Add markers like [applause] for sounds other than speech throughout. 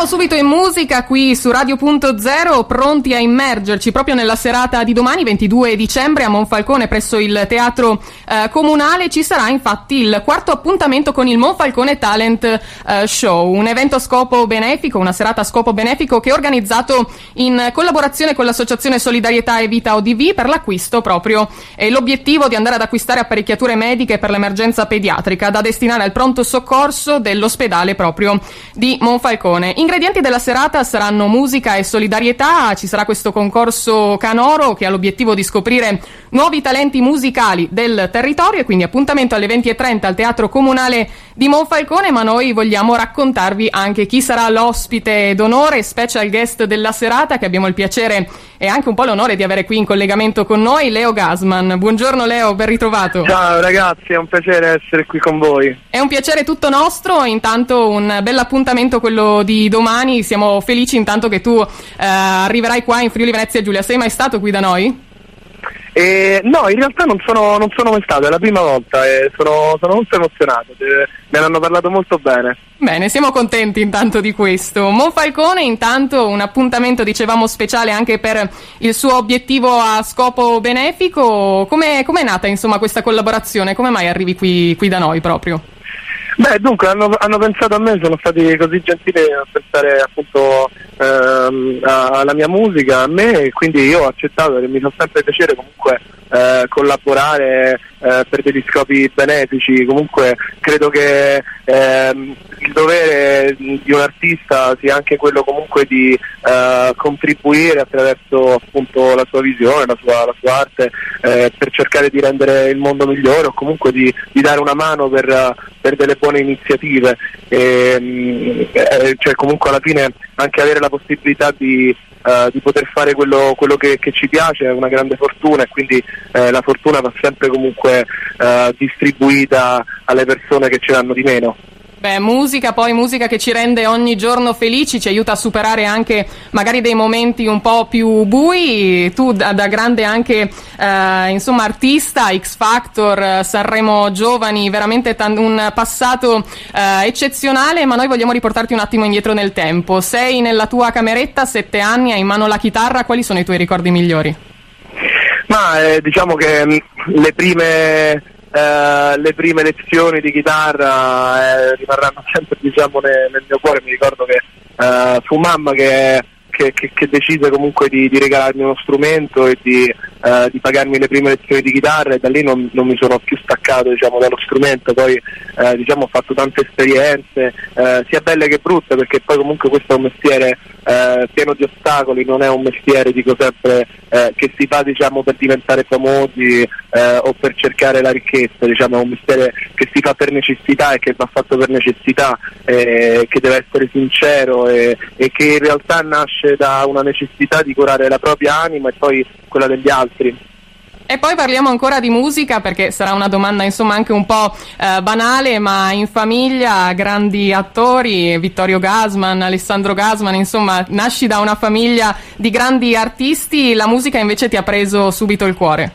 Andiamo subito in musica qui su Radio.0, pronti a immergerci proprio nella serata di domani, 22 dicembre, a Monfalcone presso il Teatro eh, Comunale. Ci sarà infatti il quarto appuntamento con il Monfalcone Talent eh, Show, un evento a scopo benefico, una serata a scopo benefico che è organizzato in collaborazione con l'Associazione Solidarietà e Vita ODV per l'acquisto proprio e l'obiettivo di andare ad acquistare apparecchiature mediche per l'emergenza pediatrica da destinare al pronto soccorso dell'ospedale proprio di Monfalcone. Ingredienti della serata saranno musica e solidarietà, ci sarà questo concorso canoro che ha l'obiettivo di scoprire nuovi talenti musicali del territorio. E quindi appuntamento alle 20.30 al Teatro Comunale di Monfalcone, ma noi vogliamo raccontarvi anche chi sarà l'ospite d'onore, special guest della serata che abbiamo il piacere e anche un po' l'onore di avere qui in collegamento con noi, Leo Gasman. Buongiorno Leo, ben ritrovato. Ciao ragazzi, è un piacere essere qui con voi. È un piacere tutto nostro, intanto un bel appuntamento quello di domani, siamo felici intanto che tu eh, arriverai qua in Friuli Venezia Giulia. Sei mai stato qui da noi? Eh, no, in realtà non sono, non sono, mai stato, è la prima volta e sono, sono molto emozionato, me ne hanno parlato molto bene. Bene, siamo contenti intanto di questo. Monfalcone intanto un appuntamento dicevamo speciale anche per il suo obiettivo a scopo benefico. Come è nata insomma questa collaborazione? Come mai arrivi qui, qui da noi proprio? Beh, dunque hanno, hanno, pensato a me, sono stati così gentili a pensare appunto ehm, alla mia musica, a me e quindi io ho accettato e mi fa sempre piacere comunque eh, collaborare eh, per degli scopi benefici, comunque credo che ehm, il dovere di un artista sia anche quello comunque di eh, contribuire attraverso appunto la sua visione, la sua, la sua arte eh, per cercare di rendere il mondo migliore o comunque di, di dare una mano per, per, delle buone iniziative. E, ehm, eh, cioè comunque alla fine anche avere la possibilità di Uh, di poter fare quello, quello che, che, ci piace è una grande fortuna e quindi uh, la fortuna va sempre comunque uh, distribuita alle persone che ce l'hanno di meno. Beh, musica, poi musica che ci rende ogni giorno felici, ci aiuta a superare anche magari dei momenti un po' più bui. Tu da, da grande anche eh, insomma artista, X Factor, Sanremo Giovani, veramente t- un passato eh, eccezionale, ma noi vogliamo riportarti un attimo indietro nel tempo. Sei nella tua cameretta, sette anni, hai in mano la chitarra, quali sono i tuoi ricordi migliori? Ma eh, diciamo che mh, mm, le prime eh, le prime lezioni di chitarra eh, rimarranno [laughs] sempre diciamo, nel, nel, mio cuore, mi ricordo che eh, fu mamma che, che, che, che decise comunque di, di, regalarmi uno strumento e di, eh, di, pagarmi le prime lezioni di chitarra e da lì non, non mi sono più staccato diciamo, dallo strumento, poi eh, diciamo, ho fatto tante esperienze, sia belle che brutte perché poi comunque questo è un mestiere pieno di ostacoli, non è un mestiere dico sempre che si fa diciamo, per diventare famosi eh, o per cercare la ricchezza, diciamo, è un mestiere che si fa per necessità e che va fatto per necessità, eh, che deve essere sincero e, e, che in realtà nasce da una necessità di curare la propria anima e poi quella degli altri. E poi parliamo ancora di musica perché sarà una domanda insomma anche un po' eh, banale, ma in famiglia grandi attori, Vittorio Gasman, Alessandro Gasman, insomma nasci da una famiglia di grandi artisti, la musica invece ti ha preso subito il cuore.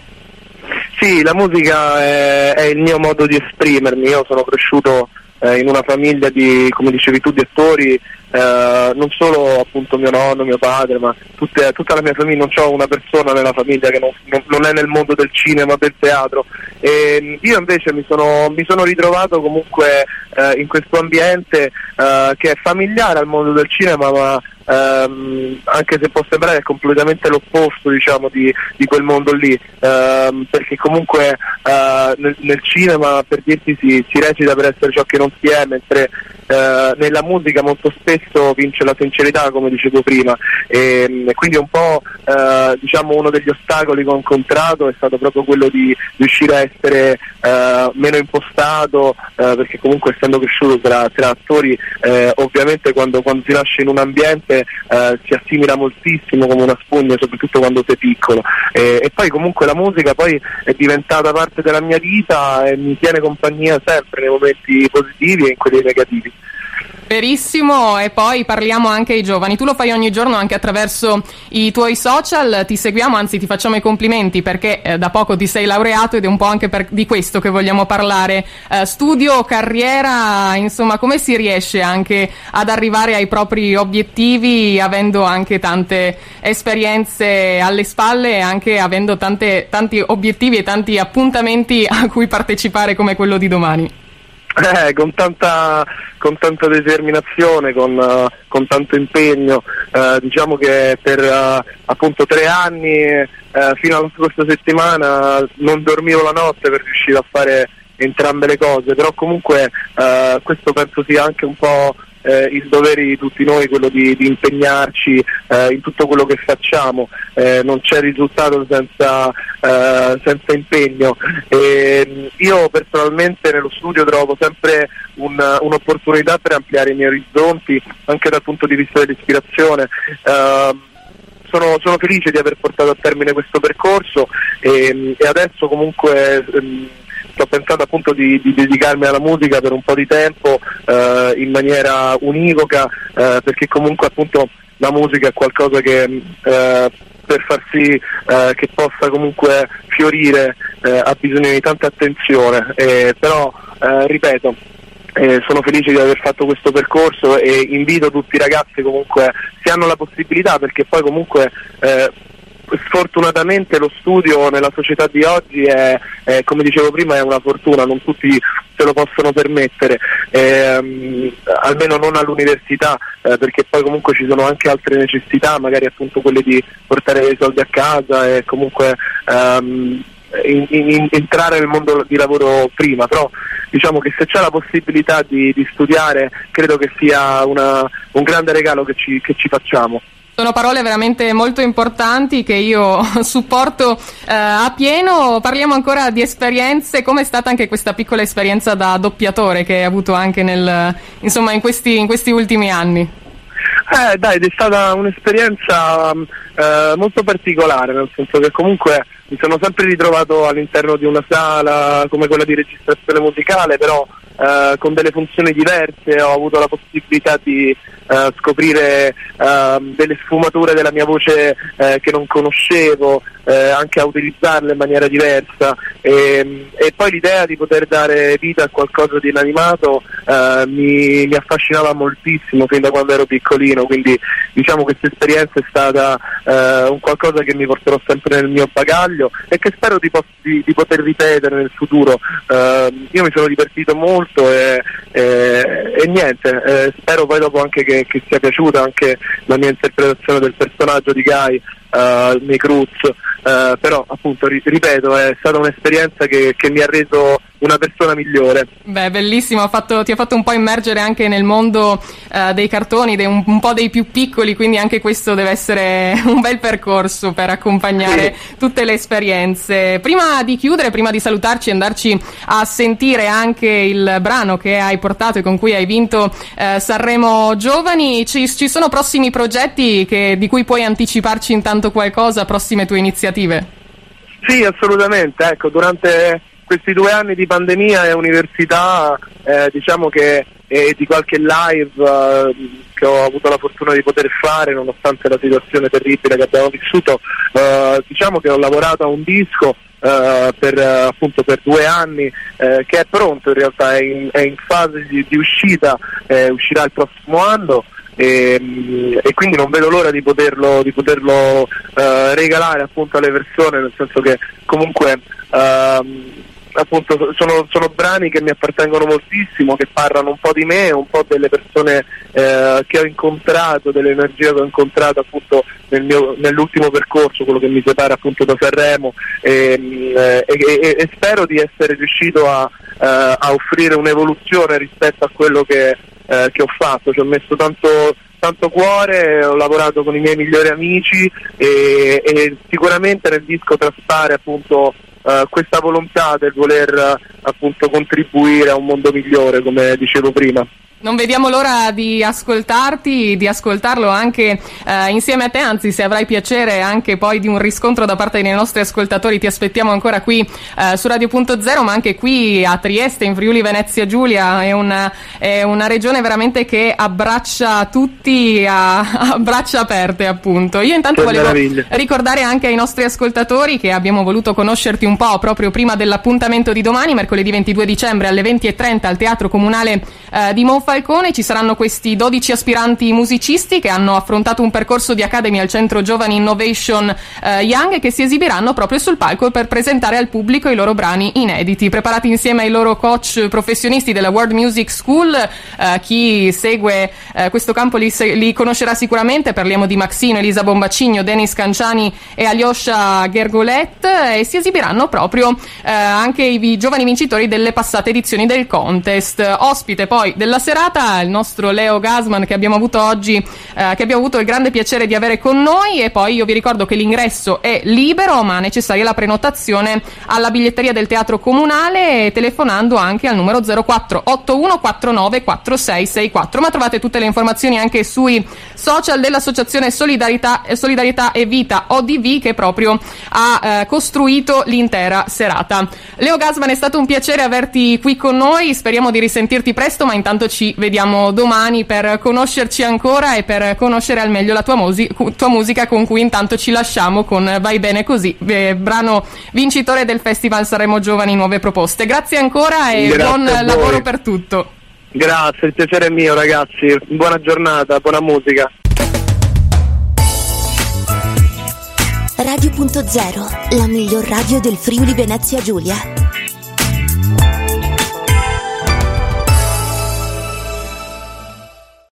Sì, la musica è, è, il mio modo di esprimermi, io sono cresciuto eh, in una famiglia di, come dicevi tu, di attori, eh, non solo appunto mio nonno, mio padre, ma tutte, tutta la mia famiglia, non c'ho una persona nella famiglia che non, non, è nel mondo del cinema, del teatro. E io invece mi sono, mi sono ritrovato comunque eh, in questo ambiente eh, che è familiare al mondo del cinema, ma ehm, anche se può sembrare completamente l'opposto diciamo, di, di, quel mondo lì, ehm, perché comunque eh, nel, nel, cinema per dirti si, si, recita per essere ciò che non si è, mentre eh, nella musica molto spesso vince la sincerità come dicevo prima. E, e quindi un po' eh, diciamo uno degli ostacoli che ho incontrato è stato proprio quello di riuscire a essere eh, meno impostato eh, perché comunque essendo cresciuto tra, tra attori eh, ovviamente quando, quando si nasce in un ambiente veramente eh, si assimila moltissimo come una spugna, soprattutto quando sei piccolo. E, e, poi comunque la musica poi è diventata parte della mia vita e mi tiene compagnia sempre nei momenti positivi e in quelli negativi. Verissimo, e poi parliamo anche ai giovani. Tu lo fai ogni giorno anche attraverso i tuoi social, ti seguiamo, anzi ti facciamo i complimenti perché eh, da poco ti sei laureato ed è un po' anche per, di questo che vogliamo parlare. Eh, studio, carriera, insomma, come si riesce anche ad arrivare ai propri obiettivi avendo anche tante esperienze alle spalle e anche avendo tante, tanti obiettivi e tanti appuntamenti a cui partecipare come quello di domani? [laughs] Eh, con, tanta, con, tanta, determinazione, con, uh, con tanto impegno. Uh, diciamo che per uh, appunto tre anni, fino alla scorsa settimana, non dormivo la notte per riuscire a fare entrambe le cose, però comunque questo penso sia anche un po' eh, il dovere di tutti noi quello di, di impegnarci eh, in tutto quello che facciamo, eh, non c'è risultato senza, eh, senza impegno. E, io personalmente nello studio trovo sempre un, un'opportunità per ampliare i miei orizzonti anche dal punto di vista dell'ispirazione. Ehm, sono, sono, felice di aver portato a termine questo percorso e, e adesso comunque sto pensando appunto di, di, dedicarmi alla musica per un po' di tempo eh, in maniera univoca eh, perché comunque appunto la musica è qualcosa che eh, per far sì eh, che possa comunque fiorire eh, ha bisogno di tanta attenzione. Però eh, ripeto sono felice di aver fatto questo percorso e invito tutti i ragazzi comunque se hanno la possibilità perché poi comunque sfortunatamente lo studio nella società di oggi è, è, come dicevo prima, è una fortuna, non tutti se lo possono permettere, ehm, almeno non all'università, eh, perché poi comunque ci sono anche altre necessità, magari appunto quelle di portare dei soldi a casa e comunque ehm, in, in, entrare nel mondo di lavoro prima, però diciamo che se c'è la possibilità di, di studiare credo che sia una, un grande regalo che ci, che ci facciamo. Sono parole veramente molto importanti che io [laughs] supporto eh, a pieno. Parliamo ancora di esperienze. Come è stata anche questa piccola esperienza da doppiatore che hai avuto anche nel, insomma, in, questi, in questi ultimi anni? Eh, dai, è stata un'esperienza eh, molto particolare, nel senso che comunque mi sono sempre ritrovato all'interno di una sala come quella di registrazione musicale, però eh, con delle funzioni diverse, ho avuto la possibilità di eh, scoprire eh, delle sfumature della mia voce eh, che non conoscevo, eh, anche a utilizzarle in maniera diversa e, e, poi l'idea di poter dare vita a qualcosa di inanimato mi, mi, affascinava moltissimo fin da quando ero piccolino, quindi diciamo questa esperienza è stata un qualcosa che mi porterò sempre nel mio bagaglio e che spero di, di, di poter ripetere nel futuro. io mi sono divertito molto molto e, e, e niente, eh, spero poi dopo anche che, che, sia piaciuta anche la mia interpretazione del personaggio di Guy, uh, Nick Cruz, uh, però appunto ripeto è stata un'esperienza che, che mi ha reso una persona migliore. Beh, bellissimo, fatto, ti ha fatto un po' immergere anche nel mondo uh, dei cartoni, dei, un, un, po' dei più piccoli, quindi anche questo deve essere [laughs] un bel percorso per accompagnare sì. tutte le esperienze. Prima di chiudere, prima di salutarci e andarci a sentire anche il brano che hai portato e con cui hai vinto uh, Sanremo Giovani, ci, ci sono prossimi progetti che, di cui puoi anticiparci intanto qualcosa, prossime tue iniziative? Sì, assolutamente, ecco, durante questi due anni di pandemia e università eh, diciamo che e di qualche live uh, che ho avuto la fortuna di poter fare nonostante la situazione terribile che abbiamo vissuto uh, diciamo che ho lavorato a un disco uh, per, appunto per due anni che è pronto in realtà è in, è in fase di, di uscita uscirà il prossimo anno e, e, quindi non vedo l'ora di poterlo, di poterlo regalare appunto alle persone nel senso che comunque ehm, appunto sono, sono, brani che mi appartengono moltissimo, che parlano un po' di me, un po' delle persone eh, che ho incontrato, dell'energia che ho incontrato appunto nel mio, nell'ultimo percorso, quello che mi separa appunto da Sanremo e, eh, e, e spero di essere riuscito a, eh, a, offrire un'evoluzione rispetto a quello che, eh, che ho fatto, ci ho messo tanto tanto cuore, ho lavorato con i miei migliori amici e, e sicuramente nel disco traspare appunto uh, questa volontà del voler uh, appunto contribuire a un mondo migliore, come dicevo prima. Non vediamo l'ora di ascoltarti, di ascoltarlo anche eh, insieme a te, anzi se avrai piacere anche poi di un riscontro da parte dei nostri ascoltatori ti aspettiamo ancora qui eh, su Radio.0 ma anche qui a Trieste in Friuli Venezia Giulia, è una, è una regione veramente che abbraccia tutti a, [laughs] a braccia aperte appunto. Io intanto che volevo meraviglia. ricordare anche ai nostri ascoltatori che abbiamo voluto conoscerti un po' proprio prima dell'appuntamento di domani, mercoledì 22 dicembre alle 20.30 al Teatro Comunale eh, di Monfalcone Falcone ci saranno questi 12 aspiranti musicisti che hanno affrontato un percorso di Academy al Centro Giovani Innovation eh, Young e che si esibiranno proprio sul palco per presentare al pubblico i loro brani inediti, preparati insieme ai loro coach professionisti della World Music School. Eh, chi segue eh, questo campo li, li, conoscerà sicuramente, parliamo di Maxino, Elisa Bombacigno, Denis Canciani e Alyosha Gergolet e si esibiranno proprio eh, anche i giovani vincitori delle passate edizioni del contest. Ospite poi della serata puntata, il nostro Leo Gasman che abbiamo avuto oggi, eh, che abbiamo avuto il grande piacere di avere con noi. E poi io vi ricordo che l'ingresso è libero ma necessaria la prenotazione alla biglietteria del Teatro Comunale telefonando anche al numero 0481494664 ma trovate tutte le informazioni anche sui social dell'Associazione Solidarietà, Solidarietà e Vita ODV che proprio ha eh, costruito l'intera serata. Leo Gasman è stato un piacere averti qui con noi, speriamo di risentirti presto ma intanto ci vediamo domani per conoscerci ancora e per conoscere al meglio la tua, musi- tua musica con cui intanto ci lasciamo con Vai bene così, eh, brano vincitore del Festival Saremo Giovani Nuove Proposte. Grazie ancora e Grazie buon lavoro per tutto. Grazie, il piacere è mio ragazzi, buona giornata, buona musica. Radio.0, la miglior radio del Friuli Venezia Giulia.